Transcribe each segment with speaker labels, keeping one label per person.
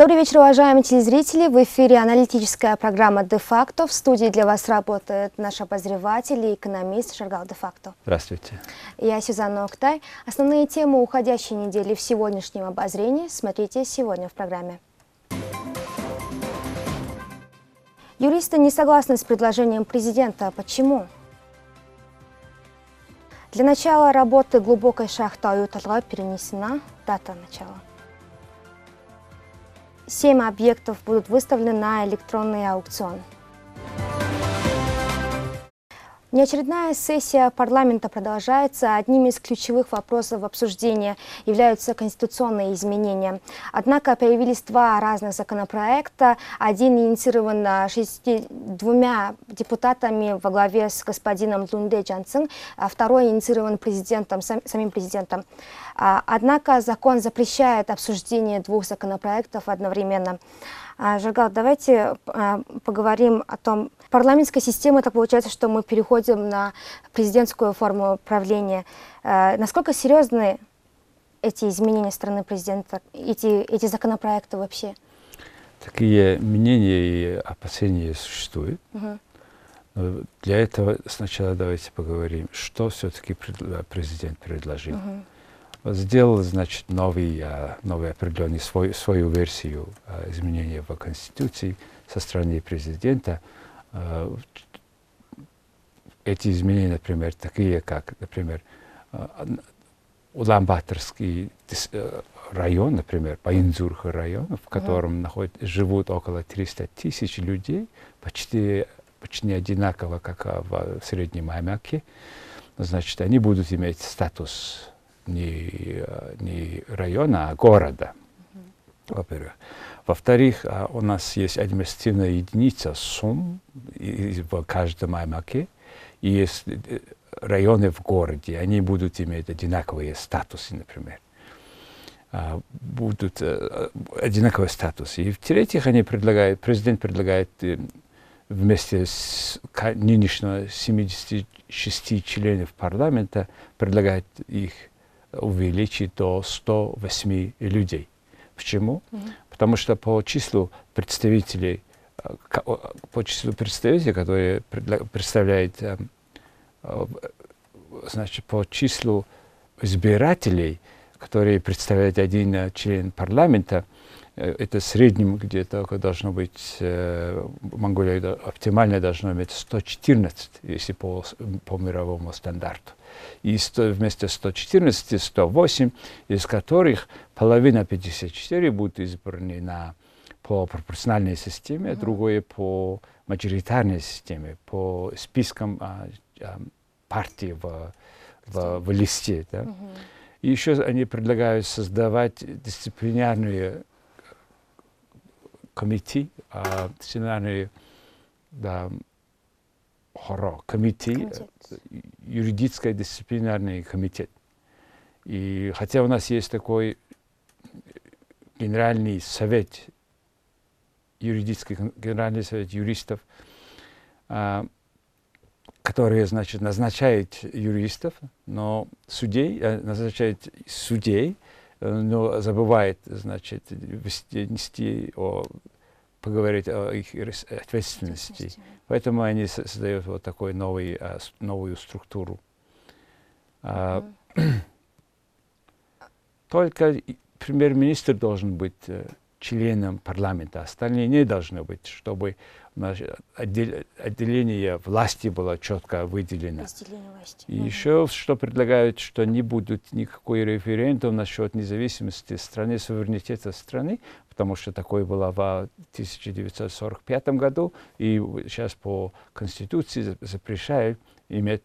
Speaker 1: Добрый вечер, уважаемые телезрители. В эфире аналитическая программа «Де-факто». В студии для вас работает наш обозреватель и экономист Шаргал «Де-факто».
Speaker 2: Здравствуйте.
Speaker 1: Я Сюзанна Октай. Основные темы уходящей недели в сегодняшнем обозрении смотрите сегодня в программе. Юристы не согласны с предложением президента. Почему? Для начала работы глубокой шахты Аюталга перенесена дата начала. Семь объектов будут выставлены на электронный аукцион. Неочередная сессия парламента продолжается. Одним из ключевых вопросов обсуждения являются конституционные изменения. Однако появились два разных законопроекта. Один инициирован шести, двумя депутатами во главе с господином Лунде Джанцин, а второй инициирован президентом, сам, самим президентом. А, однако закон запрещает обсуждение двух законопроектов одновременно. А, Жагал, давайте а, поговорим о том, парламентской системы так получается, что мы переходим на президентскую форму правления. А, насколько серьезны эти изменения страны президента, эти, эти законопроекты вообще?
Speaker 2: Такие мнения и опасения существуют. Угу. Но для этого сначала давайте поговорим, что все-таки президент предложил. Угу сделал, значит, новый, а, новый определенный свой, свою версию а, изменения в Конституции со стороны президента. А, эти изменения, например, такие, как, например, Уламбаторский э, район, например, Паинзурх район, в котором mm-hmm. находят, живут около 300 тысяч людей, почти, почти одинаково, как в Среднем Аймаке, значит, они будут иметь статус не, не района, а города, mm-hmm. во-первых. Во-вторых, а, у нас есть административная единица СУМ в каждом аймаке, и есть э, районы в городе, они будут иметь одинаковые статусы, например. А, будут э, одинаковые статусы. И в-третьих, они предлагают, президент предлагает э, вместе с нынешнего 76 членов парламента, предлагает их увеличить до 108 людей. Почему? Mm -hmm. Потому что по числу представителей, э, по числу представителей, которые представляют, э, э, значит, по числу избирателей, которые представляют один член парламента, это в среднем где-то должно быть, э, Монголия оптимально должно иметь 114, если по, по мировому стандарту. И 100, вместо 114 108, из которых половина 54 будут избраны на, по пропорциональной системе, mm -hmm. другое по мажоритарной системе, по спискам а, а, партий в, в, в листе. Да? Mm -hmm. И еще они предлагают создавать дисциплинарные комитет, а, дисциплинарные да, хоро, комитет, комитет, юридический дисциплинарный комитет. И хотя у нас есть такой генеральный совет, юридический генеральный совет юристов, а, которые, значит, назначают юристов, но судей, э, назначают судей, э, но забывает, значит, вести о поговорить о их ответственности. Поэтому они создают вот такую новый, а, новую структуру. А, только премьер-министр должен быть членом парламента, остальные не должны быть, чтобы отделение власти было четко выделено. Власти. И угу. еще что предлагают, что не будет никакой референдум насчет независимости страны, суверенитета страны, потому что такое было в 1945 году, и сейчас по Конституции запрещают иметь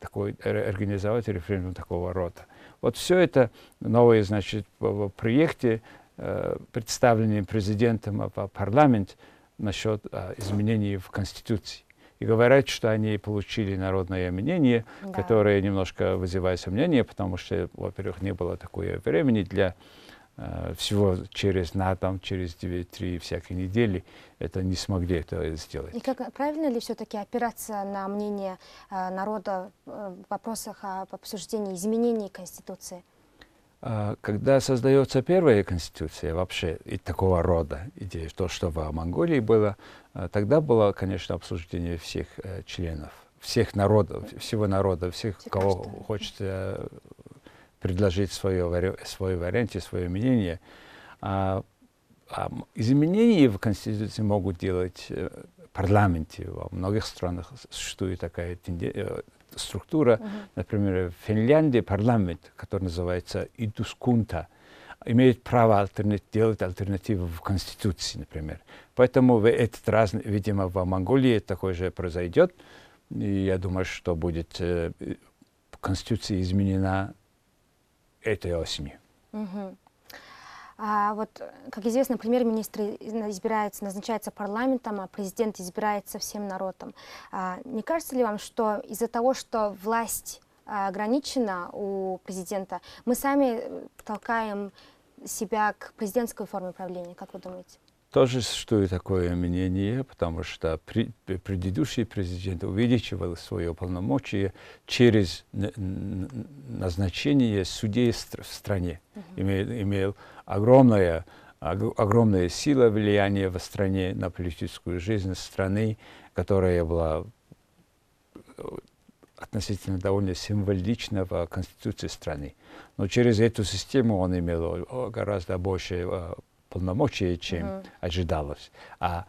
Speaker 2: такой, организовать референдум такого рода. Вот все это новое, значит, в проекте, э, представленном президентом в парламент насчет э, изменений в Конституции. И говорят, что они получили народное мнение, да. которое немножко вызывает сомнения, потому что, во-первых, не было такое времени для Э, всего через на там через 2-3 всякие недели это не смогли это сделать.
Speaker 1: И как правильно ли все-таки опираться на мнение э, народа э, в вопросах об обсуждении изменений Конституции?
Speaker 2: А, когда создается первая конституция, вообще и такого рода идея, то, что в Монголии было, а, тогда было, конечно, обсуждение всех э, членов, всех народов, всего народа, всех, Все кого хочет э, предложить свое, свой вариант, свое мнение. А, а изменения в Конституции могут делать э, парламенте. Во многих странах существует такая тенденция, структура. Uh -huh. Например, в Финляндии парламент, который называется идускунта, имеет право альтернат, делать альтернативу в Конституции, например. Поэтому в этот раз, видимо, в Монголии такое же произойдет. И я думаю, что будет э, Конституция изменена этой осенью. Uh -huh.
Speaker 1: А вот, как известно, премьер-министр избирается, назначается парламентом, а президент избирается всем народом. А не кажется ли вам, что из-за того, что власть а, ограничена у президента, мы сами э, толкаем себя к президентской форме правления? Как вы думаете?
Speaker 2: Тоже существует такое мнение, потому что при, предыдущий президент увеличивал свое полномочия через назначение судей в стране. Uh -huh. имел, имел огромная, огромная сила влияния в стране на политическую жизнь страны, которая была э, относительно довольно символична в конституции страны. Но через эту систему он имел гораздо больше э, полномочий, чем uh -huh. ожидалось. А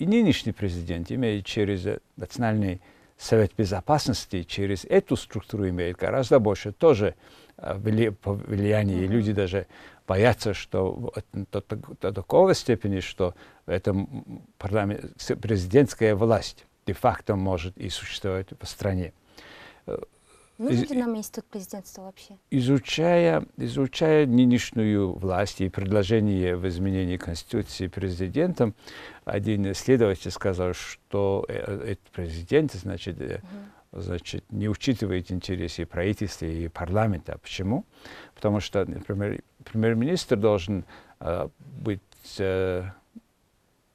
Speaker 2: и нынешний президент имеет через Национальный Совет Безопасности, через эту структуру имеет гораздо больше тоже э. Uh -huh. И люди даже боятся, что до, до, до такого степени, что это президентская власть де-факто может и существовать в стране.
Speaker 1: Нужен ли нам институт президентства вообще?
Speaker 2: Изучая, изучая нынешнюю власть и предложение в изменении Конституции президентом, один исследователь сказал, что э, этот президент, значит, угу. значит, не учитывает интересы правительства и парламента. Почему? Потому что, например, премьер-министр должен э, быть э,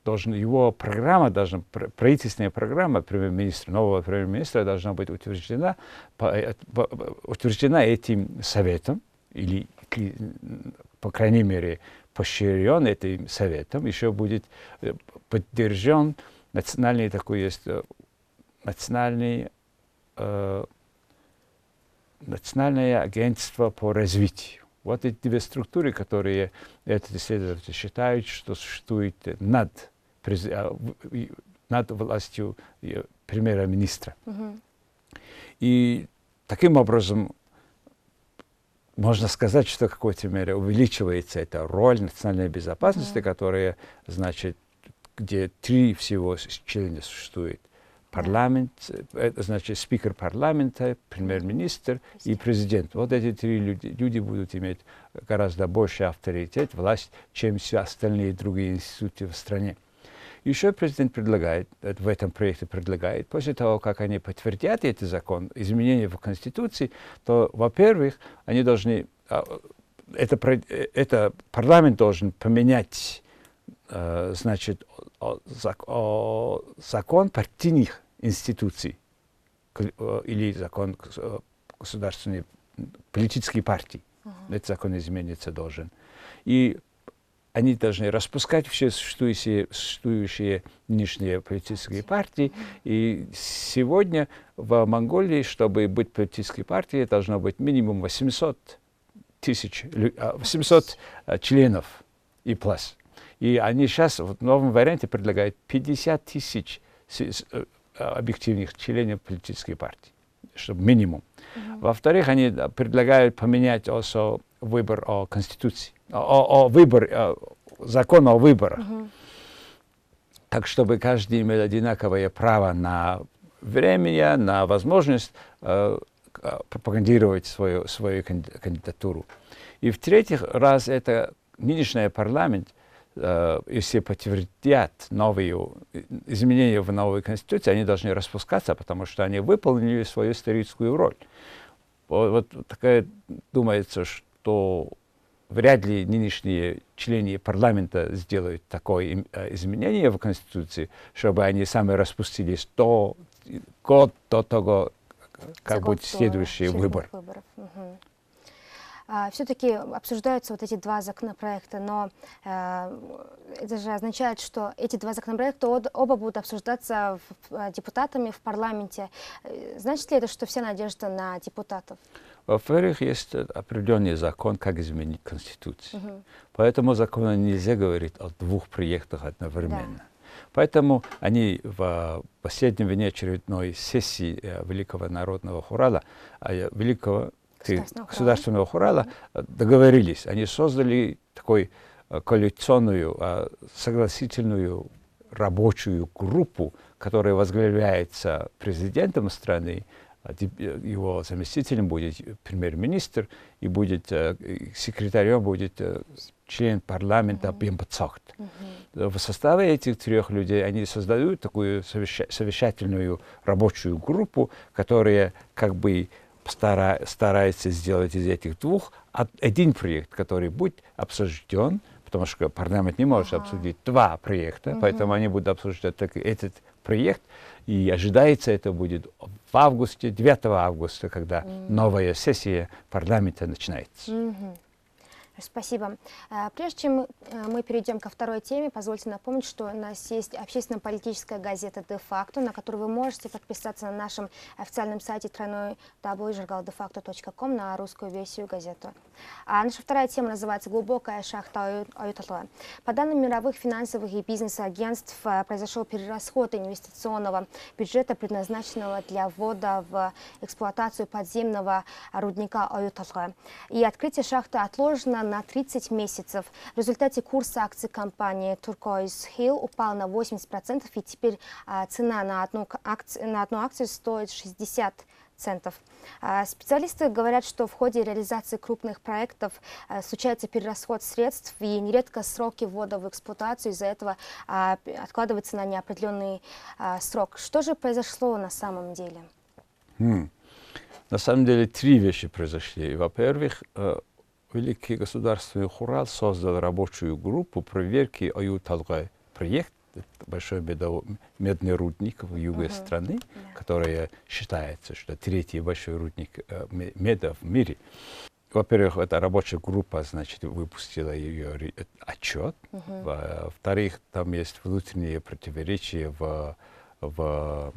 Speaker 2: должен, его программа, должна, правительственная программа премьер-министра, нового премьер-министра должна быть утверждена, э, утверждена этим советом, или, по крайней мере, поощрен этим советом, еще будет э, поддержан национальный такой есть, э, национальный, э, национальное агентство по развитию. Вот эти две структуры, которые этот исследователь считают, что существует над, над властью премьера-министра. Угу. И таким образом можно сказать, что в какой-то мере увеличивается эта роль национальной безопасности, mm которая, значит, где три всего члена существует парламент, это значит спикер парламента, премьер-министр и президент. Вот эти три люди, люди будут иметь гораздо больше авторитет, власть, чем все остальные другие институты в стране. Еще президент предлагает, в этом проекте предлагает, после того, как они подтвердят этот закон, изменения в Конституции, то, во-первых, они должны, а, это, это парламент должен поменять Э, значит, закон партийных институций э, или закон э, государственной политической партии. Uh -huh. Этот закон измениться должен. И они должны распускать все существующие, существующие нынешние политические партии. И сегодня в Монголии, чтобы быть политической партией, должно быть минимум 800 тысяч, 800 членов и плюс. И они сейчас в новом варианте предлагают 50 тысяч э, объективных членов политической партии, чтобы минимум. Uh-huh. Во-вторых, они предлагают поменять also выбор о Конституции, о, о выбор, о, закон о выборах. Uh-huh. Так, чтобы каждый имел одинаковое право на время, на возможность э, пропагандировать свою, свою кандидатуру. И в-третьих, раз это нынешний парламент Э, если подтвердят новые изменения в новой Конституции, они должны распускаться, потому что они выполнили свою историческую роль. Вот, вот такая думается, что вряд ли нынешние члены парламента сделают такое э, изменение в Конституции, чтобы они сами распустились до год до того, как будет следующий выбор.
Speaker 1: Выборов. Угу. А, Все-таки обсуждаются вот эти два законопроекта, но э, это же означает, что эти два законопроекта оба будут обсуждаться в, депутатами в парламенте. Э, значит ли это, что вся надежда на депутатов?
Speaker 2: Во-первых, есть определенный закон, как изменить Конституцию. Угу. Поэтому закону нельзя говорить о двух проектах одновременно. Да. Поэтому они в последнем внеочередной сессии э, Великого народного хурала, э, Великого государственного, государственного хурала э, договорились. Они создали такой коалиционную, согласительную рабочую группу, которая возглавляется президентом страны, а его заместителем будет премьер-министр и будет секретарем будет член парламента Бимбацохт. В составе этих трех людей они создают такую совещательную рабочую группу, которая как бы стара, старается сделать из этих двух один проект, который будет обсужден, потому что парламент не может ага. обсудить два проекта, угу. поэтому они будут обсуждать только этот проект, и ожидается это будет в августе, 9 августа, когда новая сессия парламента начинается.
Speaker 1: Угу. Спасибо. Э, прежде чем э, мы перейдем ко второй теме, позвольте напомнить, что у нас есть общественно-политическая газета «Де-факто», на которую вы можете подписаться на нашем официальном сайте тройной www.жургал.defacto.com на русскую версию газеты. А наша вторая тема называется «Глубокая шахта Аютатло». По данным мировых финансовых и бизнес-агентств, произошел перерасход инвестиционного бюджета, предназначенного для ввода в эксплуатацию подземного рудника Аютатло. И открытие шахты отложено на 30 месяцев. В результате курс акций компании Turquoise Hill упал на 80%, и теперь а, цена на одну, акцию, на одну акцию стоит 60 центов. А, специалисты говорят, что в ходе реализации крупных проектов а, случается перерасход средств и нередко сроки ввода в эксплуатацию из-за этого откладываются на неопределенный срок. Что же произошло на самом деле?
Speaker 2: Hmm. На самом деле три вещи произошли. Во-первых, э, Великий государственный хурал создал рабочую группу проверки Аюталгай проект, большой медный рудник в юге uh-huh. страны, yeah. который считается, что третий большой рудник э, меда в мире. Во-первых, эта рабочая группа, значит, выпустила ее отчет. Uh-huh. Во-вторых, там есть внутренние противоречия в, в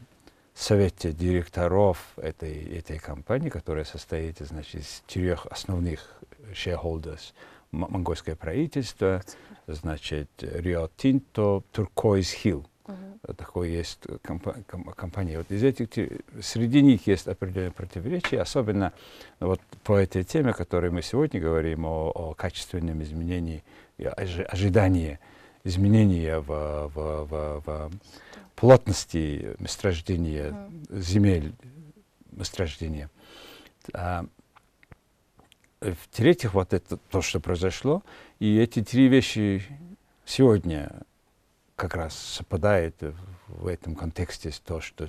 Speaker 2: совете директоров этой, этой компании, которая состоит, значит, из четырех основных shareholders, монгольское правительство, значит, Rio Tinto, Turquoise Hill. Uh-huh. Такой есть компа- компания. Вот из этих, среди них есть определенные противоречия, особенно вот по этой теме, о которой мы сегодня говорим, о, о качественном изменении, ожидании изменения в, в, в, в плотности месторождения, uh-huh. земель месторождения. В-третьих, вот это то, что произошло. И эти три вещи сегодня как раз совпадают в этом контексте с то, что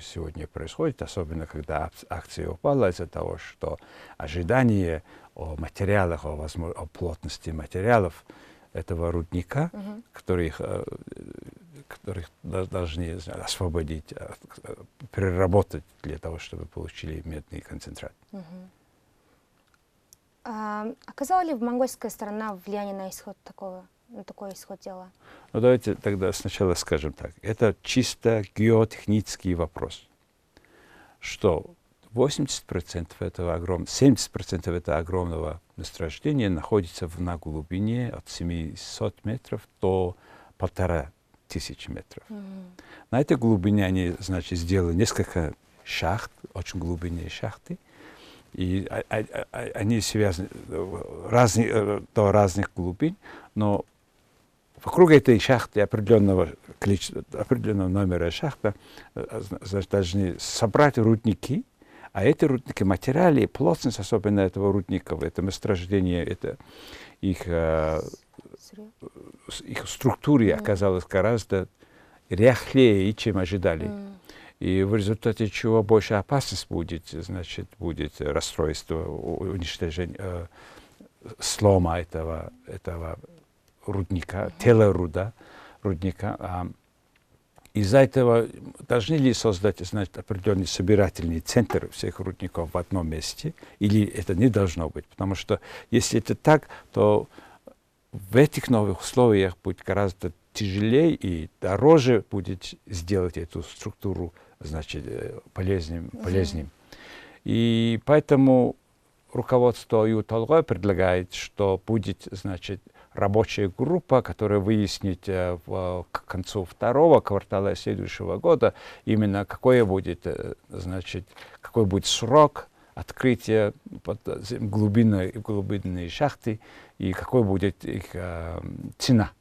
Speaker 2: сегодня происходит, особенно когда акция упала из-за того, что ожидание о материалах, о, возможно, о плотности материалов этого рудника, uh-huh. которых, э, которых должны освободить, э, переработать для того, чтобы получили медный концентрат. Uh-huh.
Speaker 1: А, оказала ли монгольская сторона влияние на исход такого, на такой исход дела?
Speaker 2: Ну давайте тогда сначала скажем так. Это чисто геотехнический вопрос. Что 80% этого огромного, 70% этого огромного месторождения находится в, на глубине от 700 метров до полтора тысяч метров. Mm-hmm. На этой глубине они, значит, сделали несколько шахт, очень глубинные шахты, и а, а, а, они связаны разные, э, до разных глубин, но вокруг этой шахты определенного определенного номера шахта э, значит, должны собрать рудники, а эти рудники, материалы, плотность особенно этого рудника, это месторождение, это их, э, их структуре оказалось гораздо ряхлее, чем ожидали. Mm и в результате чего больше опасность будет, значит, будет расстройство, уничтожение, э, слома этого, этого рудника, тела руда, рудника. А, из-за этого должны ли создать значит, определенный собирательный центр всех рудников в одном месте, или это не должно быть? Потому что если это так, то в этих новых условиях будет гораздо тяжелее и дороже будет сделать эту структуру значит, э, полезным. полезным. И поэтому руководство ЮТОЛГО предлагает, что будет значит, рабочая группа, которая выяснит э, в, к концу второго квартала следующего года именно какой будет, э, значит, какой будет срок открытия под глубинной, глубинной шахты и какой будет их э, цена.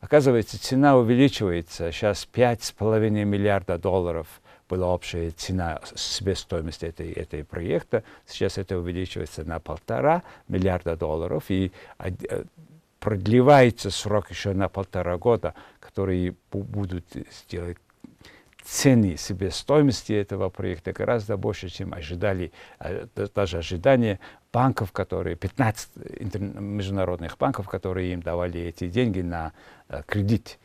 Speaker 2: Оказывается, цена увеличивается. Сейчас 5,5 миллиарда долларов была общая цена, себестоимость этой, этой проекта. Сейчас это увеличивается на полтора миллиарда долларов. И продлевается срок еще на полтора года, которые будут сделать цены себестоимости этого проекта гораздо больше, чем ожидали, а, даже ожидания банков, которые, 15 международных банков, которые им давали эти деньги на э, кредит.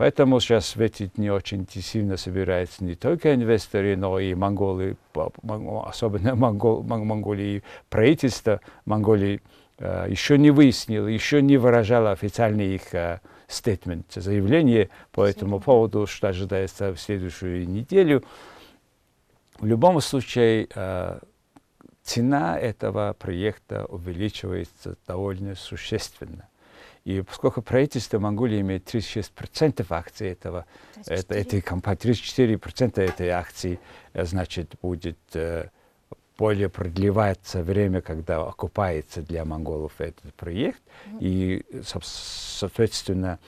Speaker 2: Поэтому сейчас в эти дни очень сильно собираются не только инвесторы, но и монголы, особенно монгол, Монголии, правительство Монголии, Э, еще не выяснил, еще не выражал официальный их стейтмент, uh, заявление по этому поводу, что ожидается в следующую неделю. В любом случае, uh, цена этого проекта увеличивается довольно существенно. И поскольку правительство Монголии имеет 36% акций этого, это, этой компании, 34% этой акции, э, значит, будет uh, более продлевается время, когда окупается для монголов этот проект, и, соответственно,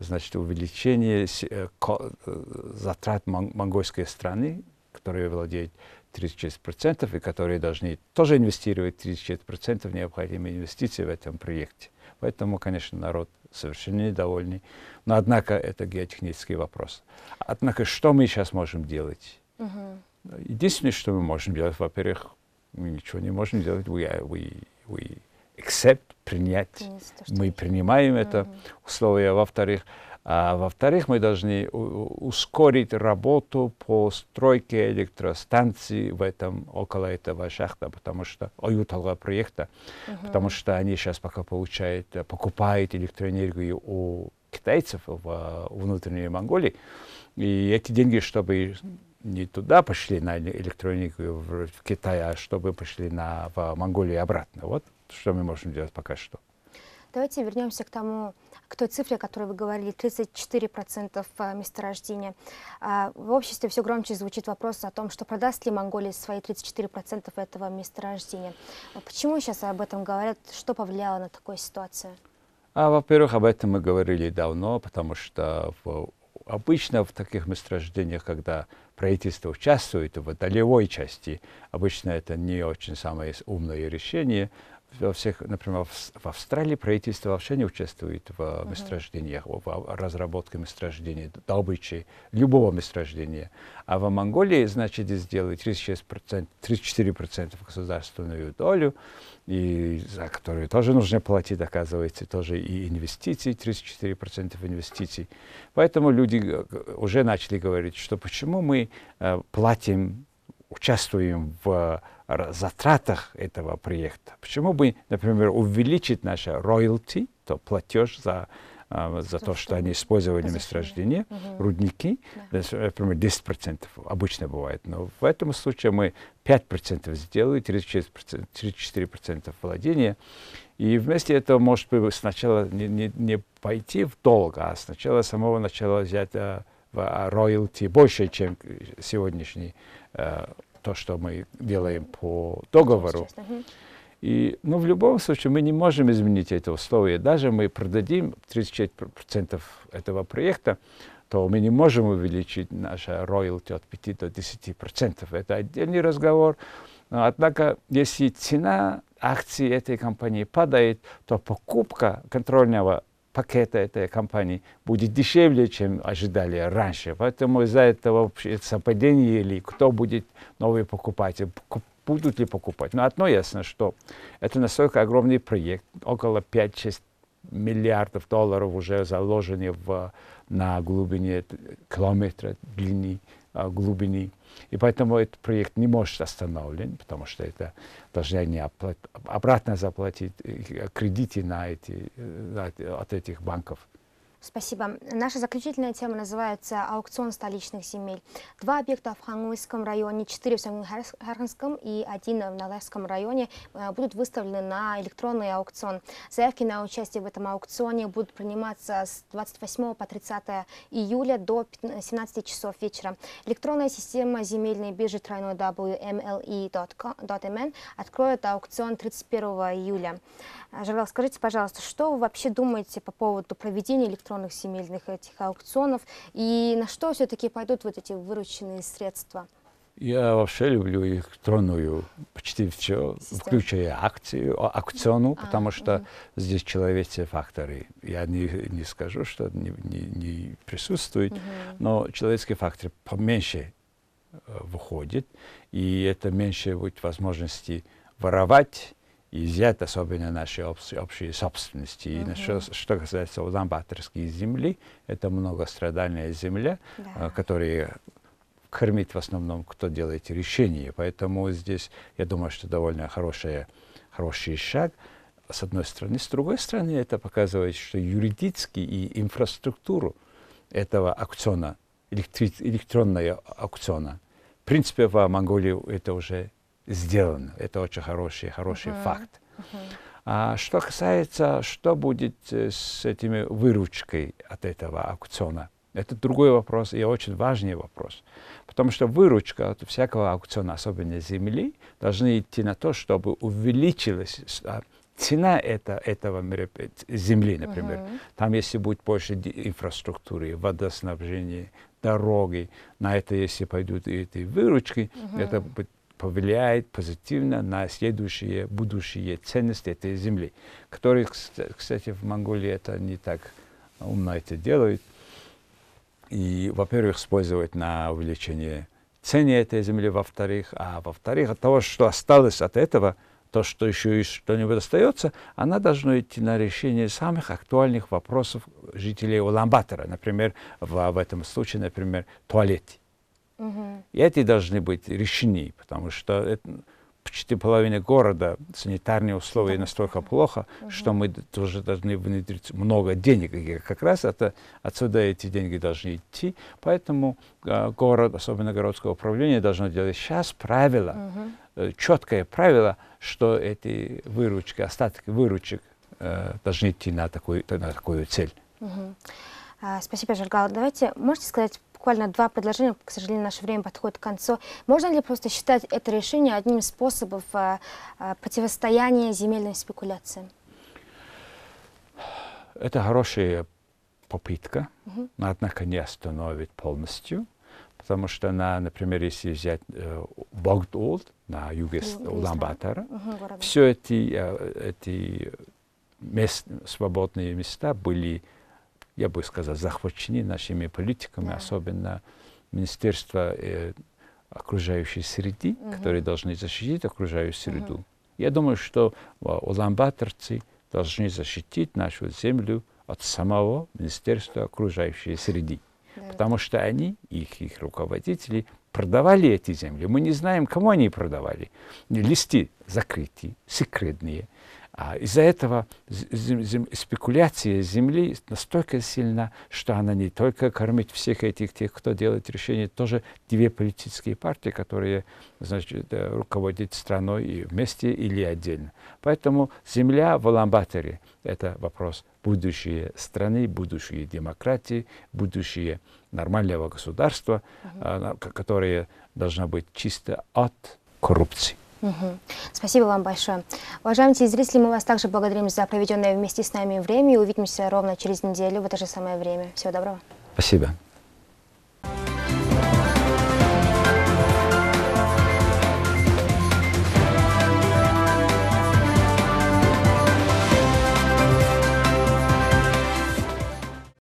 Speaker 2: значит, увеличение э, э, затрат монгольской страны, которые владеют 36%, и которые должны тоже инвестировать 36% необходимые инвестиции в этом проекте. Поэтому, конечно, народ совершенно недовольный. Но, однако, это геотехнический вопрос. Однако, что мы сейчас можем делать? Uh-huh. Единственное, что мы можем делать, во-первых, мы ничего не можем делать. We, we, we accept, принять. мы принимаем mm-hmm. это условие. Во-вторых, а, во-вторых, мы должны ускорить работу по стройке электростанций в этом, около этого шахта, потому что, оюталга проекта, uh-huh. потому что они сейчас пока получают, покупают электроэнергию у китайцев в внутренней Монголии. И эти деньги, чтобы не туда пошли на электронику в, в Китае, а чтобы пошли на, в Монголию обратно. Вот что мы можем делать пока что.
Speaker 1: Давайте вернемся к тому, к той цифре, о которой вы говорили, 34% а, месторождения. А, в обществе все громче звучит вопрос о том, что продаст ли Монголия свои 34% этого месторождения. А почему сейчас об этом говорят? Что повлияло на такую ситуацию?
Speaker 2: А, во-первых, об этом мы говорили давно, потому что в, обычно в таких месторождениях, когда правительство участвует в долевой части. Обычно это не очень самое умное решение. Во всех, например, в Австралии правительство вообще не участвует в uh-huh. месторождениях, в разработке месторождений, добыче любого месторождения. А в Монголии, значит, сделать 36%, 34% государственную долю, и за которую тоже нужно платить, оказывается, тоже и инвестиции, 34% инвестиций. Поэтому люди э, уже начали говорить, что почему мы э, платим, участвуем в затратах этого проекта. Почему бы, например, увеличить наше royalty, то платеж за а, за то, что они использовали месторождения, угу. рудники, да. например, 10% обычно бывает. Но в этом случае мы 5% сделали, 34%, 34% владения. И вместе этого, может быть, сначала не, не, не пойти в долг, а сначала с самого начала взять в роялти больше, чем сегодняшний, а, то, что мы делаем по договору. И, ну, в любом случае, мы не можем изменить это условие. Даже мы продадим 34% этого проекта, то мы не можем увеличить наше роялти от 5 до 10%. Это отдельный разговор. Но, однако, если цена акций этой компании падает, то покупка контрольного пакета этой компании будет дешевле, чем ожидали раньше. Поэтому из-за этого совпадение или кто будет новый покупатель, будут ли покупать. Но одно ясно, что это настолько огромный проект, около 5-6 миллиардов долларов уже заложены в, на глубине километра длины, глубины. И поэтому этот проект не может остановлен, потому что это должны они оплат... обратно заплатить кредиты на эти, от этих банков.
Speaker 1: Спасибо. Наша заключительная тема называется «Аукцион столичных земель». Два объекта в Хангуйском районе, четыре в Сангхарханском и один в Налайском районе э, будут выставлены на электронный аукцион. Заявки на участие в этом аукционе будут приниматься с 28 по 30 июля до 17 часов вечера. Электронная система земельной биржи www.mle.mn откроет аукцион 31 июля. Жаргал, скажите, пожалуйста, что вы вообще думаете по поводу проведения электронного электронных земельных этих аукционов, и на что все-таки пойдут вот эти вырученные средства?
Speaker 2: Я вообще люблю электронную почти все, Система. включая акцию, аукциону, а, потому что угу. здесь человеческие факторы. Я не, не скажу, что не, не, не присутствует, угу. но человеческий фактор поменьше э, выходит, и это меньше будет возможности воровать, и взять особенно наши общие, общие собственности. И что, что касается Улан-Баторской земли, это многострадальная земля, да. Э, которая кормит в основном, кто делает решения. Поэтому здесь, я думаю, что довольно хорошая, хороший шаг, с одной стороны. С другой стороны, это показывает, что юридически и инфраструктуру этого аукциона, электри- электронного аукциона, в принципе, в Монголии это уже сделано. Это очень хороший, хороший uh-huh. факт. Uh-huh. А что касается, что будет э, с этими выручкой от этого аукциона, это другой вопрос и очень важный вопрос. Потому что выручка от всякого аукциона, особенно земли, должна идти на то, чтобы увеличилась а, цена это, этого земли, например. Uh-huh. Там, если будет больше инфраструктуры, водоснабжения, дороги, на это, если пойдут эти выручки, uh-huh. это будет повлияет позитивно на следующие будущие ценности этой земли, которые, кстати, в Монголии это не так умно это делают. И, во-первых, использовать на увеличение цены этой земли, во-вторых, а во-вторых, от того, что осталось от этого, то, что еще и что-нибудь остается, она должна идти на решение самых актуальных вопросов жителей Уламбатора. Например, в, в этом случае, например, туалет. Угу. И эти должны быть решены, потому что это, почти половина города санитарные условия настолько плохо, угу. что мы тоже должны внедрить много денег. И как раз это, отсюда эти деньги должны идти. Поэтому э, город, особенно городское управление, должно делать сейчас правила, угу. э, четкое правило, что эти выручки, остатки выручек э, должны идти на такую, на такую цель.
Speaker 1: Угу. А, спасибо, Жаргал. Давайте, можете сказать буквально два предложения, к сожалению, наше время подходит к концу. Можно ли просто считать это решение одним из способов а, а, противостояния земельным спекуляциям?
Speaker 2: Это хорошая попытка, угу. но однако не остановит полностью, потому что, на, например, если взять э, Богдолд на юге Улан-Батора, угу, все эти, э, эти мест, свободные места были я бы сказал, захвачены нашими политиками, да. особенно Министерство э, окружающей среды, угу. которые должны защитить окружающую среду. Угу. Я думаю, что э, улан-баторцы должны защитить нашу землю от самого Министерства окружающей среды. Да. Потому что они, их, их руководители, продавали эти земли. Мы не знаем, кому они продавали. Листы закрытые, секретные. А из-за этого зем, зем, спекуляция земли настолько сильна, что она не только кормит всех этих тех, кто делает решения, тоже две политические партии, которые значит, э, руководят страной и вместе или отдельно. Поэтому земля в Аламбаторе – это вопрос будущее страны, будущее демократии, будущее нормального государства, uh-huh. которое должно быть чисто от коррупции.
Speaker 1: Угу. Спасибо вам большое. Уважаемые телезрители, мы вас также благодарим за проведенное вместе с нами время и увидимся ровно через неделю в это же самое время. Всего доброго.
Speaker 2: Спасибо.